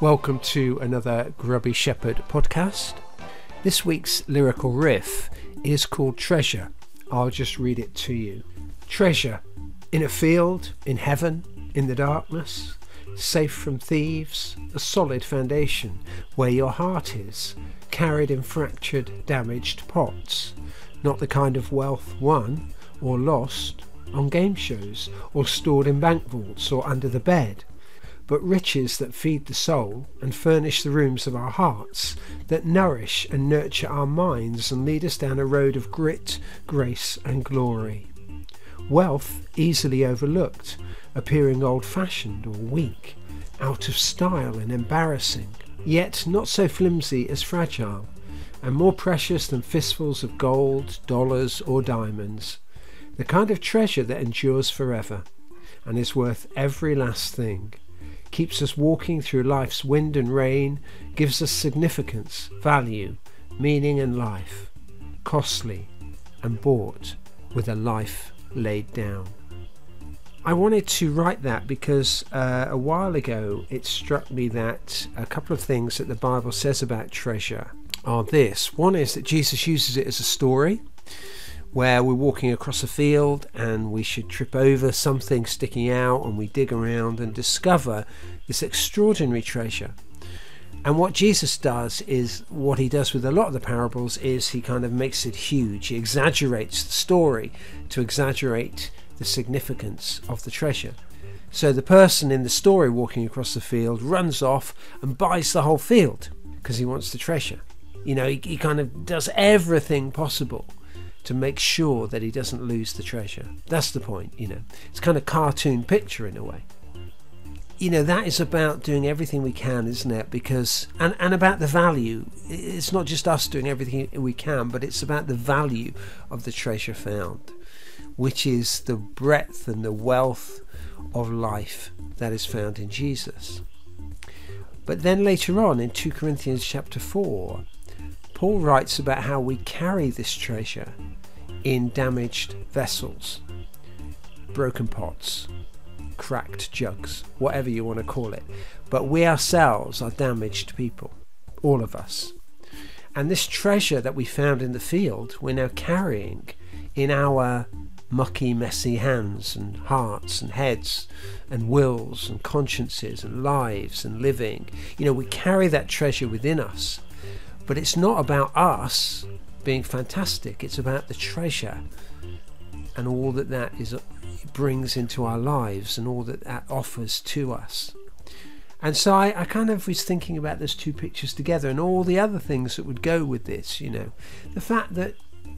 Welcome to another Grubby Shepherd podcast. This week's lyrical riff is called Treasure. I'll just read it to you. Treasure in a field, in heaven, in the darkness, safe from thieves, a solid foundation where your heart is, carried in fractured, damaged pots. Not the kind of wealth won or lost on game shows or stored in bank vaults or under the bed but riches that feed the soul and furnish the rooms of our hearts, that nourish and nurture our minds and lead us down a road of grit, grace, and glory. Wealth easily overlooked, appearing old fashioned or weak, out of style and embarrassing, yet not so flimsy as fragile, and more precious than fistfuls of gold, dollars, or diamonds. The kind of treasure that endures forever and is worth every last thing keeps us walking through life's wind and rain, gives us significance, value, meaning, and life, costly and bought with a life laid down. I wanted to write that because uh, a while ago it struck me that a couple of things that the Bible says about treasure are this. One is that Jesus uses it as a story where we're walking across a field and we should trip over something sticking out and we dig around and discover this extraordinary treasure. And what Jesus does is what he does with a lot of the parables is he kind of makes it huge. He exaggerates the story to exaggerate the significance of the treasure. So the person in the story walking across the field runs off and buys the whole field because he wants the treasure. You know, he, he kind of does everything possible to make sure that he doesn't lose the treasure. That's the point, you know. It's kind of cartoon picture in a way. You know, that is about doing everything we can, isn't it? Because and, and about the value. It's not just us doing everything we can, but it's about the value of the treasure found, which is the breadth and the wealth of life that is found in Jesus. But then later on in 2 Corinthians chapter 4, Paul writes about how we carry this treasure in damaged vessels, broken pots, cracked jugs, whatever you want to call it. But we ourselves are damaged people, all of us. And this treasure that we found in the field, we're now carrying in our mucky, messy hands and hearts and heads and wills and consciences and lives and living. You know, we carry that treasure within us. But it's not about us being fantastic. It's about the treasure and all that that is brings into our lives and all that that offers to us. And so I, I, kind of was thinking about those two pictures together and all the other things that would go with this, you know. The fact that,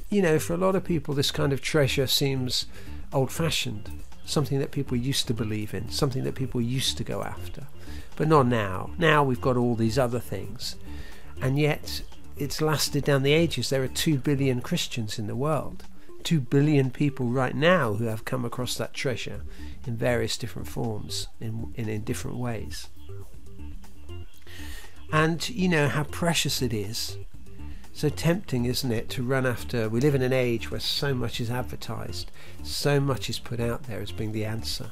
you know, for a lot of people, this kind of treasure seems old fashioned, something that people used to believe in, something that people used to go after. But not now. Now we've got all these other things. And yet it's lasted down the ages. There are 2 billion Christians in the world. 2 billion people right now who have come across that treasure in various different forms, in, in, in different ways. And you know how precious it is. So tempting, isn't it, to run after? We live in an age where so much is advertised, so much is put out there as being the answer.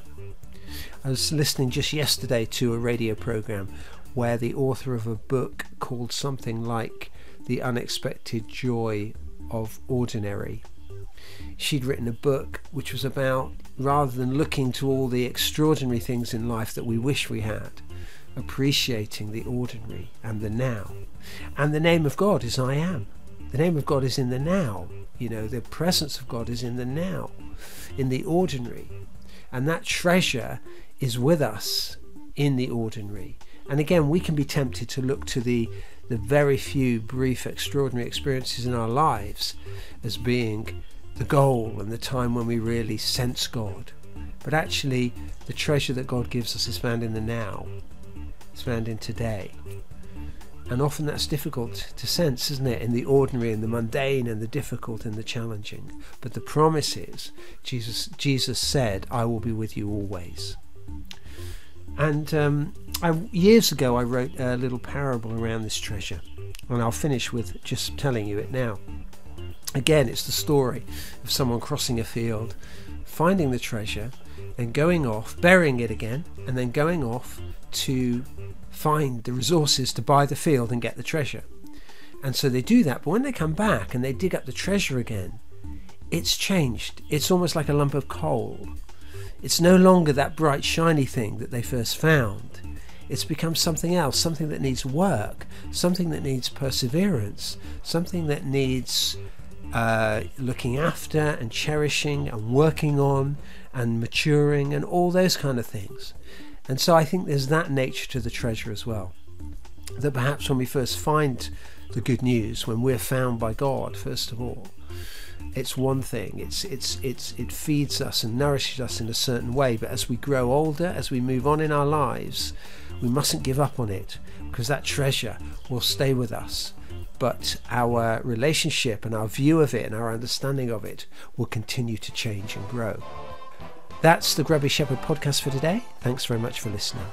I was listening just yesterday to a radio program where the author of a book called something like the unexpected joy of ordinary. She'd written a book which was about, rather than looking to all the extraordinary things in life that we wish we had, appreciating the ordinary and the now. And the name of God is I am. The name of God is in the now. You know, the presence of God is in the now, in the ordinary. And that treasure is with us in the ordinary. And again, we can be tempted to look to the the very few brief, extraordinary experiences in our lives as being the goal and the time when we really sense God. But actually, the treasure that God gives us is found in the now, it's found in today. And often that's difficult to sense, isn't it? In the ordinary and the mundane and the difficult and the challenging. But the promise is Jesus, Jesus said, I will be with you always. And um, I, years ago, I wrote a little parable around this treasure, and I'll finish with just telling you it now. Again, it's the story of someone crossing a field, finding the treasure, and going off, burying it again, and then going off to find the resources to buy the field and get the treasure. And so they do that, but when they come back and they dig up the treasure again, it's changed. It's almost like a lump of coal. It's no longer that bright, shiny thing that they first found. It's become something else, something that needs work, something that needs perseverance, something that needs uh, looking after and cherishing and working on and maturing and all those kind of things. And so I think there's that nature to the treasure as well. That perhaps when we first find the good news, when we're found by God, first of all, it's one thing. It's it's it's it feeds us and nourishes us in a certain way but as we grow older as we move on in our lives we mustn't give up on it because that treasure will stay with us. But our relationship and our view of it and our understanding of it will continue to change and grow. That's the grubby shepherd podcast for today. Thanks very much for listening